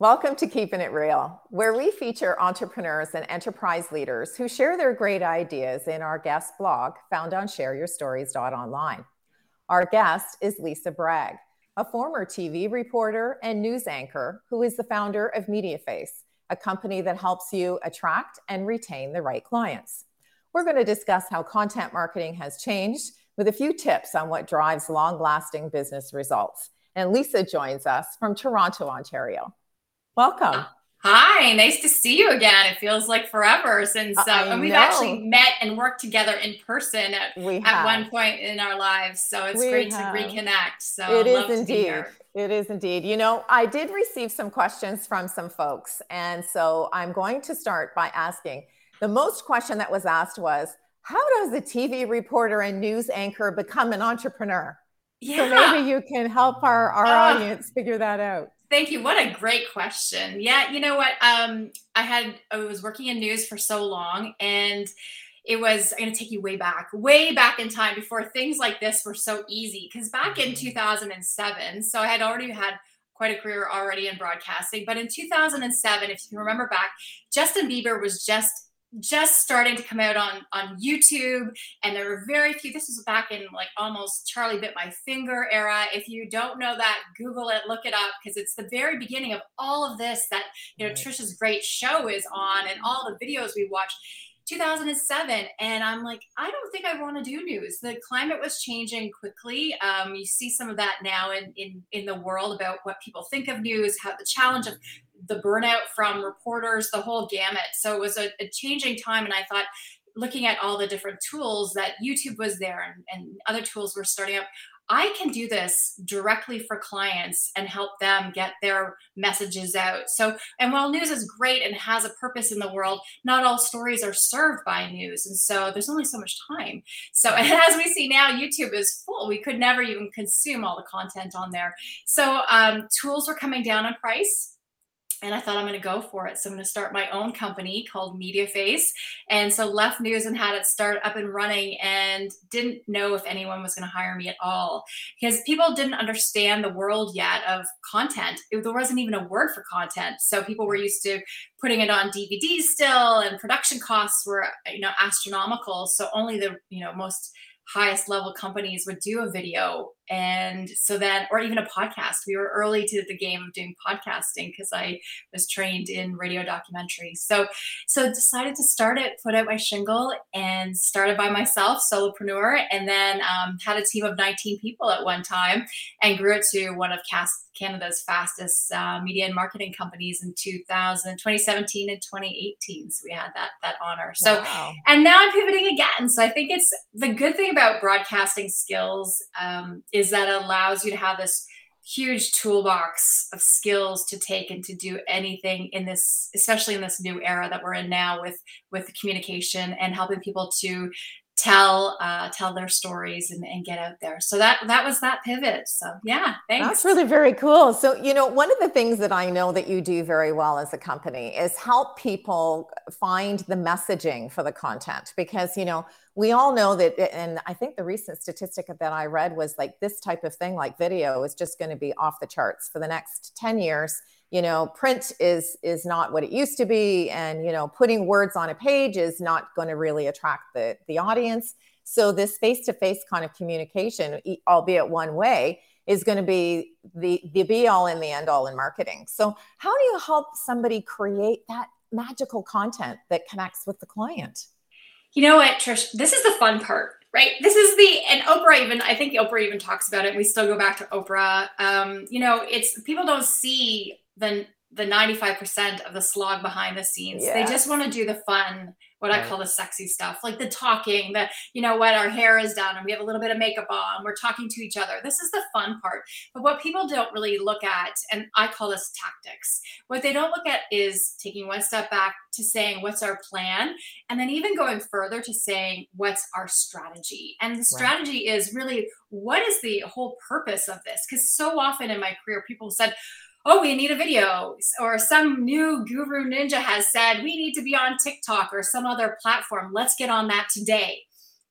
Welcome to Keeping It Real, where we feature entrepreneurs and enterprise leaders who share their great ideas in our guest blog found on shareyourstories.online. Our guest is Lisa Bragg, a former TV reporter and news anchor who is the founder of MediaFace, a company that helps you attract and retain the right clients. We're going to discuss how content marketing has changed with a few tips on what drives long lasting business results. And Lisa joins us from Toronto, Ontario. Welcome. Hi, nice to see you again. It feels like forever since uh, and we've know. actually met and worked together in person at, at one point in our lives. So it's we great have. to reconnect. So it is indeed. It is indeed. You know, I did receive some questions from some folks. And so I'm going to start by asking the most question that was asked was, how does a TV reporter and news anchor become an entrepreneur? Yeah. So maybe you can help our, our uh, audience figure that out. Thank you. What a great question. Yeah, you know what? Um, I had I was working in news for so long, and it was I'm going to take you way back, way back in time before things like this were so easy. Because back in mm-hmm. 2007, so I had already had quite a career already in broadcasting, but in 2007, if you remember back, Justin Bieber was just just starting to come out on on YouTube and there were very few this was back in like almost Charlie bit my finger era. If you don't know that google it look it up because it's the very beginning of all of this that you know Trisha's great show is on and all the videos we watched. 2007 and i'm like i don't think i want to do news. The climate was changing quickly. Um, you see some of that now in, in in the world about what people think of news how the challenge of the burnout from reporters, the whole gamut. So it was a, a changing time. And I thought, looking at all the different tools that YouTube was there and, and other tools were starting up, I can do this directly for clients and help them get their messages out. So, and while news is great and has a purpose in the world, not all stories are served by news. And so there's only so much time. So, and as we see now, YouTube is full. We could never even consume all the content on there. So, um, tools are coming down in price and I thought I'm going to go for it. So I'm going to start my own company called MediaFace. And so left news and had it start up and running and didn't know if anyone was going to hire me at all because people didn't understand the world yet of content. It, there wasn't even a word for content. So people were used to putting it on DVDs still and production costs were, you know, astronomical. So only the, you know, most highest level companies would do a video and so then or even a podcast. We were early to the game of doing podcasting because i was trained in radio documentary. So so decided to start it put out my shingle and started by myself solopreneur and then um, had a team of 19 people at one time and grew it to one of canada's fastest uh, media and marketing companies in 2000 2017 and 2018 so we had that that honor. So wow. and now i'm pivoting again. So i think it's the good thing about broadcasting skills um, is that allows you to have this huge toolbox of skills to take and to do anything in this especially in this new era that we're in now with with communication and helping people to tell uh, tell their stories and, and get out there. So that that was that pivot. So yeah thanks. That's really very cool. So you know one of the things that i know that you do very well as a company is help people find the messaging for the content because you know we all know that and i think the recent statistic that i read was like this type of thing like video is just going to be off the charts for the next 10 years you know print is is not what it used to be and you know putting words on a page is not going to really attract the the audience. So this face to face kind of communication albeit one way is going to be the the be all and the end all in marketing. So how do you help somebody create that magical content that connects with the client? You know what trish? This is the fun part right? This is the and oprah even i think oprah even talks about it we still go back to oprah. Um, you know it's people don't see the the 95% of the slog behind the scenes. Yes. They just want to do the fun, what right. I call the sexy stuff, like the talking, the, you know what, our hair is done and we have a little bit of makeup on, we're talking to each other. This is the fun part. But what people don't really look at, and I call this tactics, what they don't look at is taking one step back to saying, what's our plan? And then even going further to saying, what's our strategy? And the strategy right. is really, what is the whole purpose of this? Because so often in my career, people said, oh, we need a video, or some new guru ninja has said we need to be on TikTok or some other platform. Let's get on that today.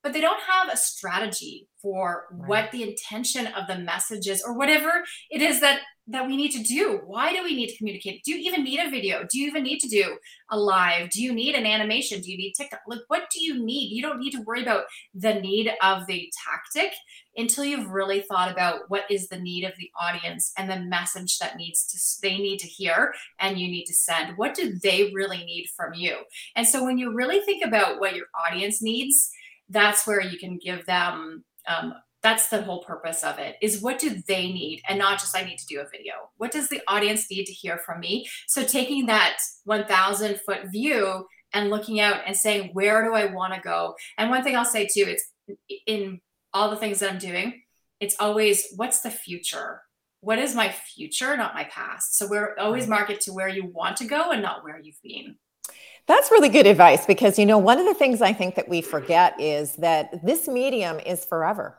But they don't have a strategy for right. what the intention of the message is or whatever it is that that we need to do. Why do we need to communicate? Do you even need a video? Do you even need to do a live? Do you need an animation? Do you need TikTok? Like, what do you need? You don't need to worry about the need of the tactic until you've really thought about what is the need of the audience and the message that needs to they need to hear and you need to send. What do they really need from you? And so when you really think about what your audience needs, that's where you can give them um, that's the whole purpose of it is what do they need and not just i need to do a video. What does the audience need to hear from me? So taking that 1000 foot view and looking out and saying where do i want to go? And one thing i'll say too it's in all the things that i'm doing it's always what's the future? What is my future not my past? So we're always market to where you want to go and not where you've been that's really good advice because you know one of the things i think that we forget is that this medium is forever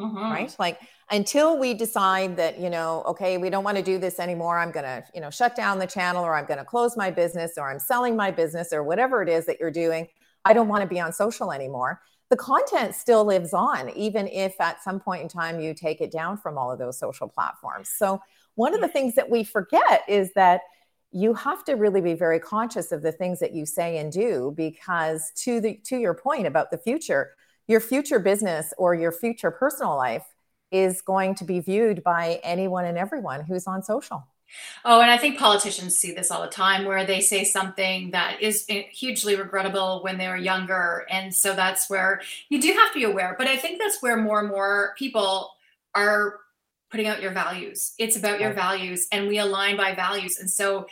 mm-hmm. right? Like until we decide that, you know, okay, we don't want to do this anymore, I'm going to, you know, shut down the channel or I'm going to close my business or I'm selling my business or whatever it is that you're doing. I don't want to be on social anymore. The content still lives on, even if at some point in time you take it down from all of those social platforms. So, one of the things that we forget is that you have to really be very conscious of the things that you say and do because to the to your point about the future your future business or your future personal life is going to be viewed by anyone and everyone who's on social. Oh, and I think politicians see this all the time where they say something that is eh, hugely regrettable when they were younger. And so that's where you do have to be aware. But I think that's where more and more people are putting out your values. It's about your values, and we align by values. And so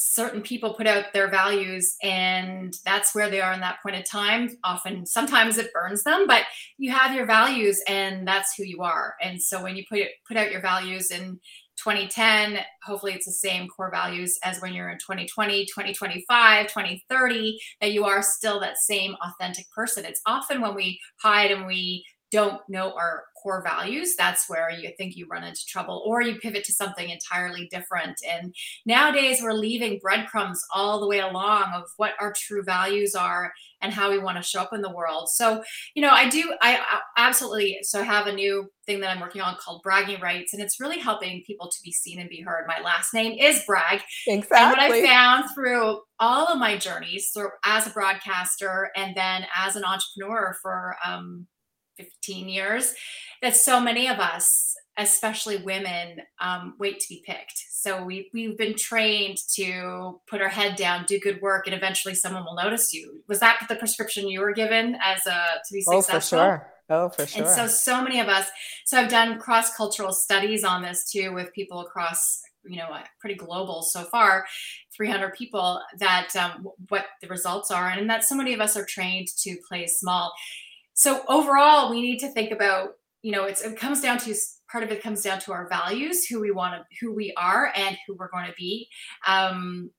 certain people put out their values and that's where they are in that point of time often sometimes it burns them but you have your values and that's who you are and so when you put it, put out your values in 2010 hopefully it's the same core values as when you're in 2020 2025 2030 that you are still that same authentic person it's often when we hide and we don't know our core values, that's where you think you run into trouble or you pivot to something entirely different. And nowadays we're leaving breadcrumbs all the way along of what our true values are and how we want to show up in the world. So, you know, I do, I, I absolutely, so I have a new thing that I'm working on called bragging rights, and it's really helping people to be seen and be heard. My last name is Bragg. Exactly. And what I found through all of my journeys, so as a broadcaster and then as an entrepreneur for, um, 15 years that so many of us especially women um, wait to be picked. So we, we've been trained to put our head down do good work and eventually someone will notice you. Was that the prescription you were given as a to be successful oh for sure. Oh for sure and so so many of us so i've done cross-cultural studies on this too with people across you know pretty global so far 300 people that um, what the results are. And that so many of us are trained to play small so overall we need to think about you know it comes down to part of it comes down to our values who we want to who we are and who we're going to be um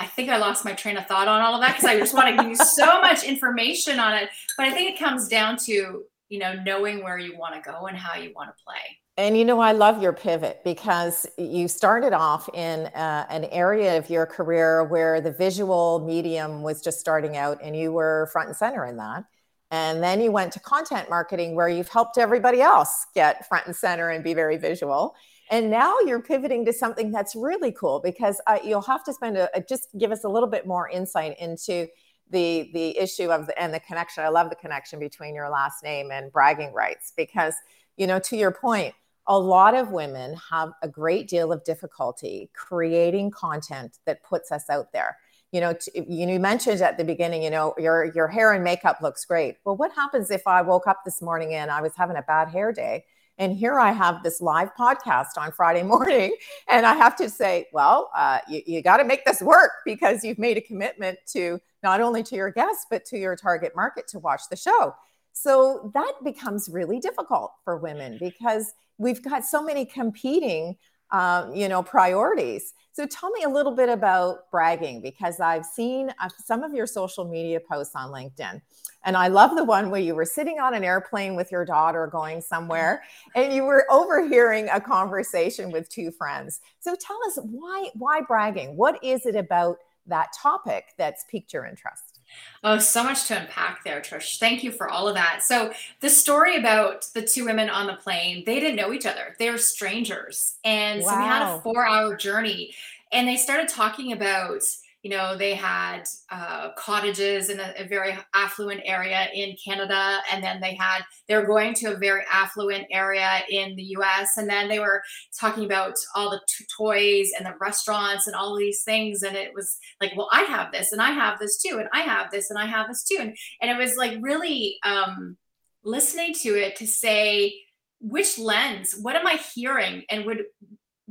I think I lost my train of thought on all of that because I just want to give you so much information on it. But I think it comes down to, you know, knowing where you want to go and how you want to play. And you know, I love your pivot because you started off in uh, an area of your career where the visual medium was just starting out and you were front and center in that. And then you went to content marketing where you've helped everybody else get front and center and be very visual. And now you're pivoting to something that's really cool because uh, you'll have to spend a, a, just give us a little bit more insight into the the issue of the and the connection. I love the connection between your last name and bragging rights because you know to your point, a lot of women have a great deal of difficulty creating content that puts us out there you know, t- you mentioned at the beginning, you know, your your hair and makeup looks great. Well, what happens if I woke up this morning and I was having a bad hair day? And here I have this live podcast on Friday morning, and I have to say, well, uh, you, you got to make this work because you've made a commitment to not only to your guests but to your target market to watch the show. So that becomes really difficult for women because we've got so many competing um, you know, priorities. So tell me a little bit about bragging because I've seen uh, some of your social media posts on LinkedIn. And I love the one where you were sitting on an airplane with your daughter going somewhere and you were overhearing a conversation with two friends. So tell us why why bragging? What is it about that topic that's piqued your interest? Oh, so much to unpack there, Trish. Thank you for all of that. So, the story about the two women on the plane, they didn't know each other. They were strangers. And wow. so we had a four hour journey and they started talking about you know they had uh, cottages in a, a, very affluent area in canada and then they had they were going to a very affluent area in the us and then they were talking about all the t- toys and the restaurants and all these things and it was like well i have this and i have this too and i have this and i have this too and, and it was like really um, listening to it to say which lens what am i hearing and would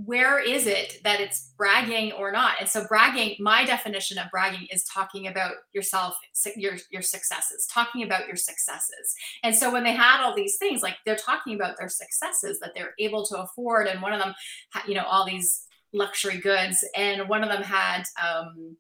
where is it that it's bragging or not? And so bragging my definition of bragging is talking about yourself your your successes talking about your successes. And so when they had all these things like they're talking about their successes that they're able to afford and one of them you know all these luxury goods and one of them had um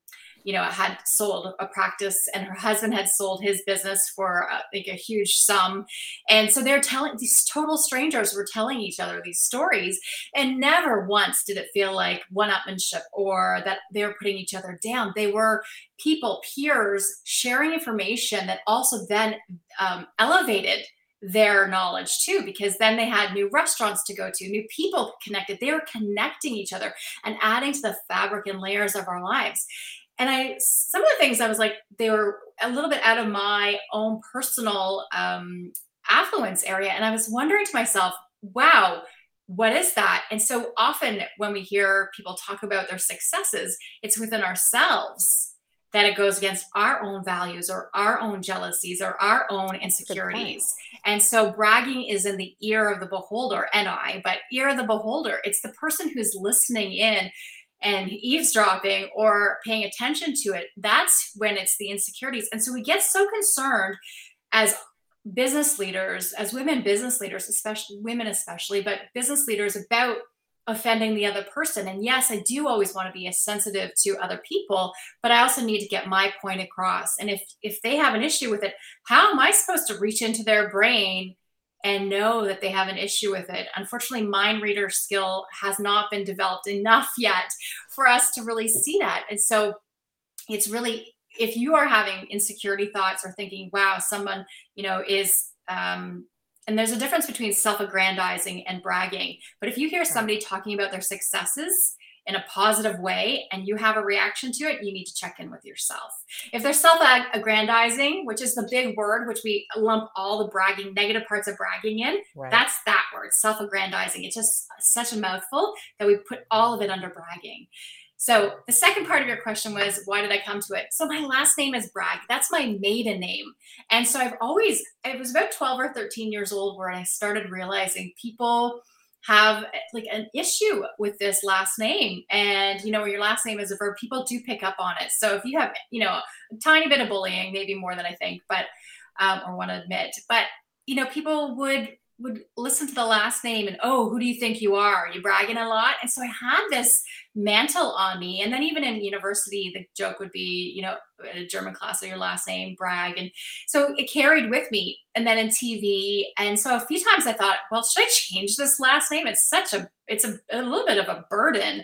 you know, had sold a practice and her husband had sold his business for uh, like a huge sum. And so they're telling these total strangers were telling each other these stories. And never once did it feel like one upmanship or that they were putting each other down. They were people, peers, sharing information that also then um, elevated their knowledge too because then they had new restaurants to go to new people connected they were connecting each other and adding to the fabric and layers of our lives and I some of the things I was like they were a little bit out of my own personal um, affluence area, and I was wondering to myself, wow. What is that? And so often when we hear people talk about their successes, it's within ourselves that it goes against our own values or our own jealousies or our own insecurities. And so bragging is in the ear of the beholder and I, but ear of the beholder, it's the person who's listening in and eavesdropping or paying attention to it, that's when it's the insecurities. And so we get so concerned as business leaders, as women business leaders, especially women, especially, but business leaders about offending the other person. And yes, I do always want to be as sensitive to other people, but I also need to get my point across. And if if they have an issue with it, how am I supposed to reach into their brain and know that they have an issue with it. Unfortunately, mind reader skill has not been developed enough yet for us to really see that. And so it's really, if you are having insecurity thoughts or thinking, wow, someone, you know, is, um, and there's a difference between self aggrandizing and bragging. But if you hear somebody talking about their successes, in a positive way and you have a reaction to it, you need to check in with yourself. If they're self aggrandizing, which is the big word, which we lump all the bragging, negative parts of bragging in, right. that's that word, self aggrandizing. It's just such a mouthful that we put all of it under bragging. So the second part of your question was, why did I come to it? So my last name is Bragg. That's my maiden name. And so I've always, it was about 12 or 13 years old where I started realizing people have like an issue with this last name. And you know your last name is a verb. People do pick up on it. So if you have you know a tiny bit of bullying maybe more than i think but um, or want to admit. But you know people would would listen to the last name and oh who do you think you are? are you bragging a lot? And so i had this mantle on me. And then even in university the joke would be you know a german class or your last name brag. And so it carried with me and then in tv and so a few times i thought well should i change this last name it's such a it's a, a little bit of a burden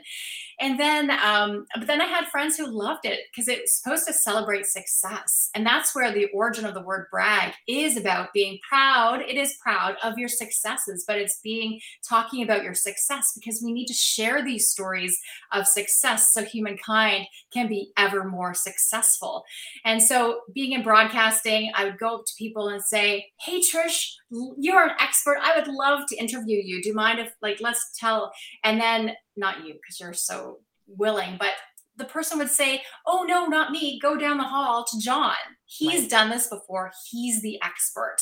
and then, um, but then I had friends who loved it because it's supposed to celebrate success. And that's where the origin of the word brag is about being proud. It is proud of your successes, but it's being talking about your success because we need to share these stories of success so humankind can be ever more successful. And so, being in broadcasting, I would go up to people and say, Hey, Trish, you're an expert. I would love to interview you. Do you mind if, like, let's tell? And then, not you, because you're so willing, but the person would say, Oh, no, not me. Go down the hall to John. He's right. done this before. He's the expert.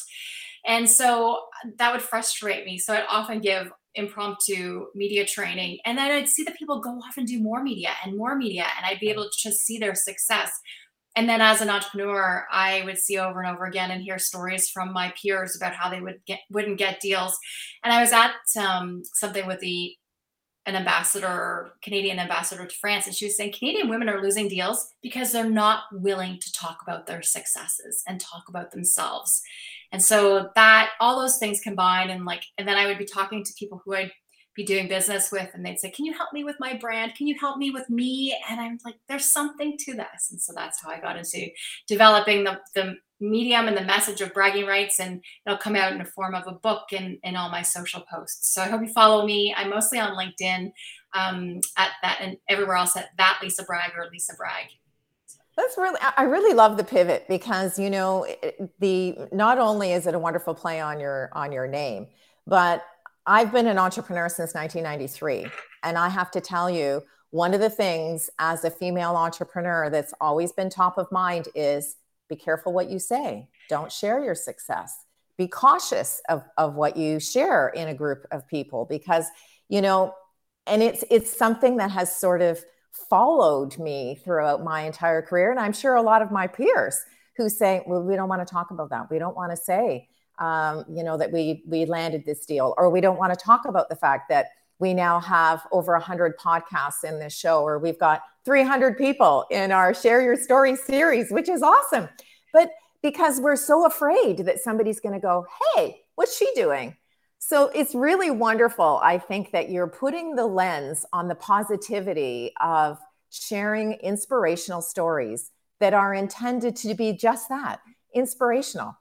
And so uh, that would frustrate me. So I'd often give impromptu media training. And then I'd see the people go off and do more media and more media. And I'd be able to just see their success and then as an entrepreneur i would see over and over again and hear stories from my peers about how they would get wouldn't get deals. And i was at um, something with the an ambassador canadian ambassador to france and she was saying canadian women are losing deals because they're not willing to talk about their successes and talk about themselves. And so that all those things combined and like and then i would be talking to people who i'd be doing business with and they'd say can you help me with my brand? Can you help me with me? And i'm like there's something to this. And so that's how i got into developing the, the medium and the message of bragging rights and it'll come out in the form of a book and in all my social posts. So i hope you follow me. I'm mostly on linkedin um, at that and everywhere else at that lisa bragg or lisa bragg. That's really i really love the pivot because you know the not only is it a wonderful play on your on your name but i've been an entrepreneur since 1993 and i have to tell you one of the things as a female entrepreneur that's always been top of mind is be careful what you say don't share your success be cautious of, of what you share in a group of people because you know and it's it's something that has sort of followed me throughout my entire career. And I'm sure a lot of my peers who say, well, we don't want to talk about that. We don't want to say, um, you know, that we, we landed this deal, or we don't want to talk about the fact that we now have over 100 podcasts in this show, or we've got 300 people in our Share Your Story series, which is awesome. But because we're so afraid that somebody's going to go, hey, what's she doing? So it's really wonderful. I think that you're putting the lens on the positivity of sharing inspirational stories that are intended to be just that inspirational,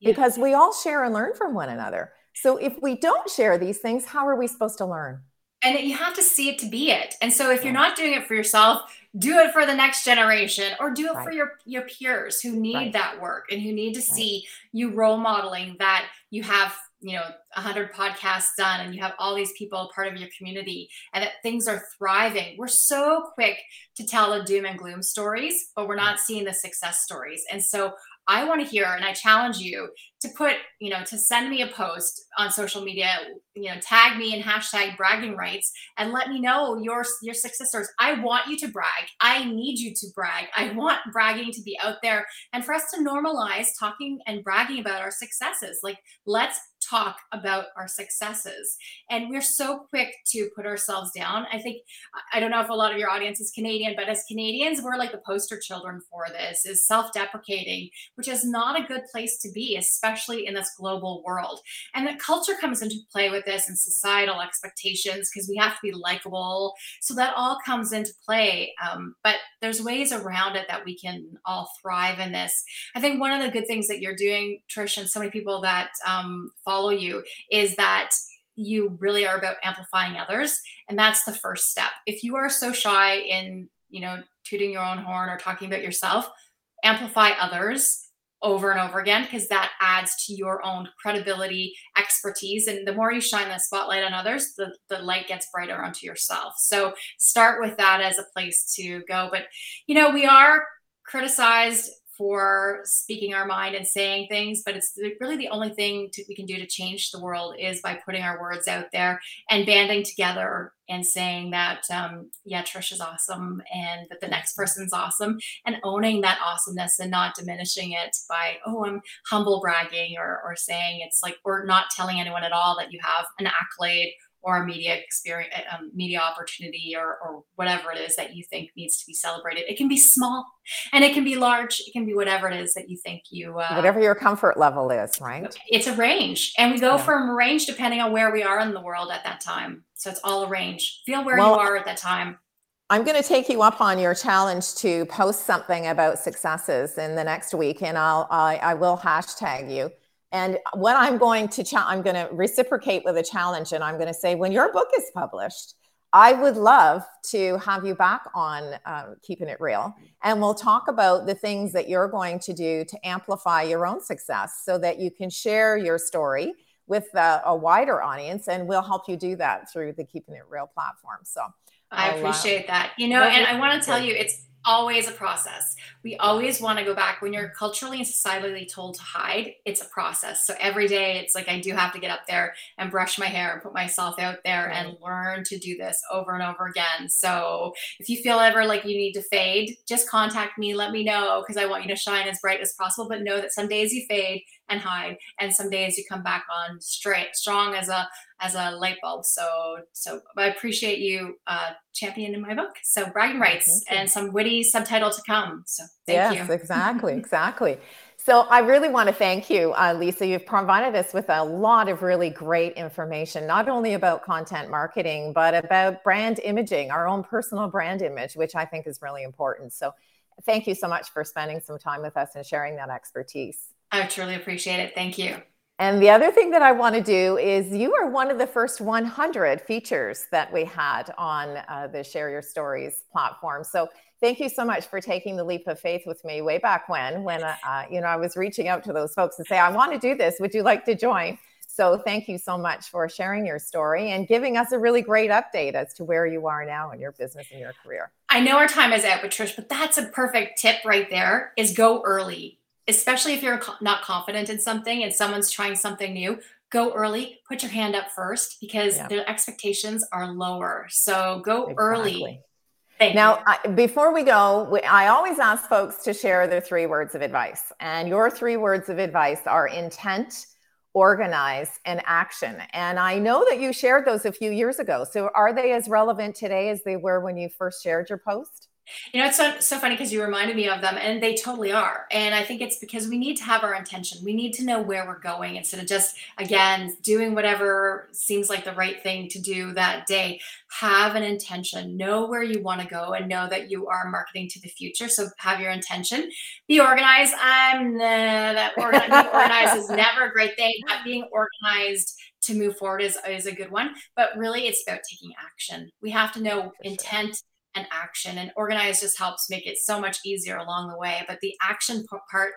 yeah. because we all share and learn from one another. So if we don't share these things, how are we supposed to learn? And you have to see it to be it. And so if you're not doing it for yourself, do it for the next generation or do it right. for your your peers who need right. that work and who need to right. see you role modeling that you have you know 100 podcasts done and you have all these people part of your community and that things are thriving we're so quick to tell the doom and gloom stories but we're not seeing the success stories and so I want to hear, and I challenge you to put, you know, to send me a post on social media, you know, tag me and hashtag bragging rights and let me know your your success stories. I want you to brag. I need you to brag. I want bragging to be out there and for us to normalize talking and bragging about our successes. Like let's talk about our successes. And we're so quick to put ourselves down. I think, I don't know if a lot of your audience is Canadian, but as Canadians, we're like the poster children for this is self deprecating, which is not a good place to be, especially in this global world. And that culture comes into play with this and societal expectations because we have to be likable. So that all comes into play. Um, but there's ways around it that we can all thrive in this. I think one of the good things that you're doing, Trish, and so many people that um, follow you is that you really are about amplifying others and that's the first step. If you are so shy in you know tooting your own horn or talking about yourself amplify others over and over again because that adds to your own credibility expertise and the more you shine the spotlight on others the, the light gets brighter onto yourself. So start with that as a place to go. But you know we are criticized for speaking our mind and saying things but it's really the only thing to, we can do to change the world is by putting our words out there and banding together and saying that um, yeah trish is awesome and that the next person's awesome and owning that awesomeness and not diminishing it by oh i'm humble bragging or, or saying it's like or not telling anyone at all that you have an accolade or a media experience, um, media opportunity, or, or whatever it is that you think needs to be celebrated. It can be small, and it can be large. It can be whatever it is that you think you. Uh, whatever your comfort level is, right? It's a range, and we go yeah. from range depending on where we are in the world at that time. So it's all a range. Feel where well, you are at that time. I'm going to take you up on your challenge to post something about successes in the next week, and I'll I, I will hashtag you. And what I'm going to, cha- I'm going to reciprocate with a challenge, and I'm going to say, when your book is published, I would love to have you back on um, Keeping It Real, and we'll talk about the things that you're going to do to amplify your own success, so that you can share your story with uh, a wider audience, and we'll help you do that through the Keeping It Real platform. So. I appreciate that. You know, and I want to tell you, it's always a process. We always want to go back when you're culturally and societally told to hide. It's a process. So every day, it's like I do have to get up there and brush my hair and put myself out there and learn to do this over and over again. So if you feel ever like you need to fade, just contact me. Let me know because I want you to shine as bright as possible. But know that some days you fade and hide, and some days you come back on straight, strong as a as a light bulb. So, so I appreciate you uh, championing my book. So bragging rights and some witty subtitle to come. So thank yes, you. exactly, exactly. So I really want to thank you, uh, Lisa. You've provided us with a lot of really great information, not only about content marketing, but about brand imaging, our own personal brand image, which I think is really important. So thank you so much for spending some time with us and sharing that expertise. I truly appreciate it. Thank you. And the other thing that I want to do is you are one of the first 100 features that we had on uh, the Share Your Stories platform. So thank you so much for taking the leap of faith with me way back when, when uh, uh, you know I was reaching out to those folks and say, I want to do this. Would you like to join? So thank you so much for sharing your story and giving us a really great update as to where you are now in your business and your career. I know our time is out, Trish, but that's a perfect tip right there is go early, especially if you're not confident in something and someone's trying something new. Go early, put your hand up first because yeah. the expectations are lower. So go exactly. early Thank now, I, before we go, we, I always ask folks to share their three words of advice. And your three words of advice are intent, organize, and action. And I know that you shared those a few years ago. So are they as relevant today as they were when you first shared your post? You know, it's so, so funny because you reminded me of them, and they totally are. And I think it's because we need to have our intention. We need to know where we're going instead of just, again, doing whatever seems like the right thing to do that day. Have an intention, know where you want to go, and know that you are marketing to the future. So have your intention. Be organized. I'm nah, that organized. being organized is never a great thing, but being organized to move forward is, is a good one. But really, it's about taking action. We have to know intent and action. And organize just helps make it so much easier along the way. But the action part,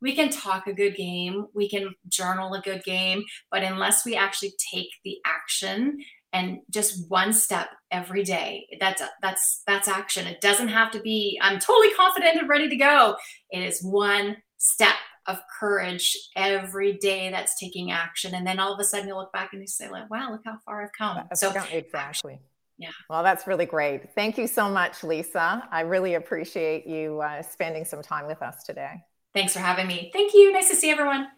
we can talk a good game, we can journal a good game, but unless we actually take the action and just one step every day that's that's that's action it doesn't have to be i'm totally confident and ready to go it is one step of courage every day that's taking action and then all of a sudden you look back and you say like wow look how far i've come so exactly yeah. Well, that's really great. Thank you so much, Lisa. I really appreciate you uh, spending some time with us today. Thanks for having me. Thank you. Nice to see everyone.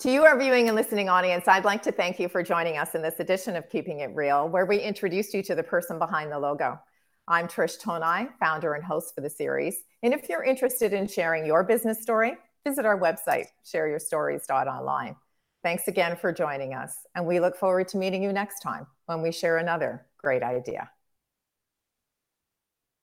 To you, our viewing and listening audience, I'd like to thank you for joining us in this edition of Keeping It Real, where we introduced you to the person behind the logo. I'm Trish Tonai, founder and host for the series. And if you're interested in sharing your business story, visit our website, shareyourstories.online. Thanks again for joining us, and we look forward to meeting you next time when we share another great idea.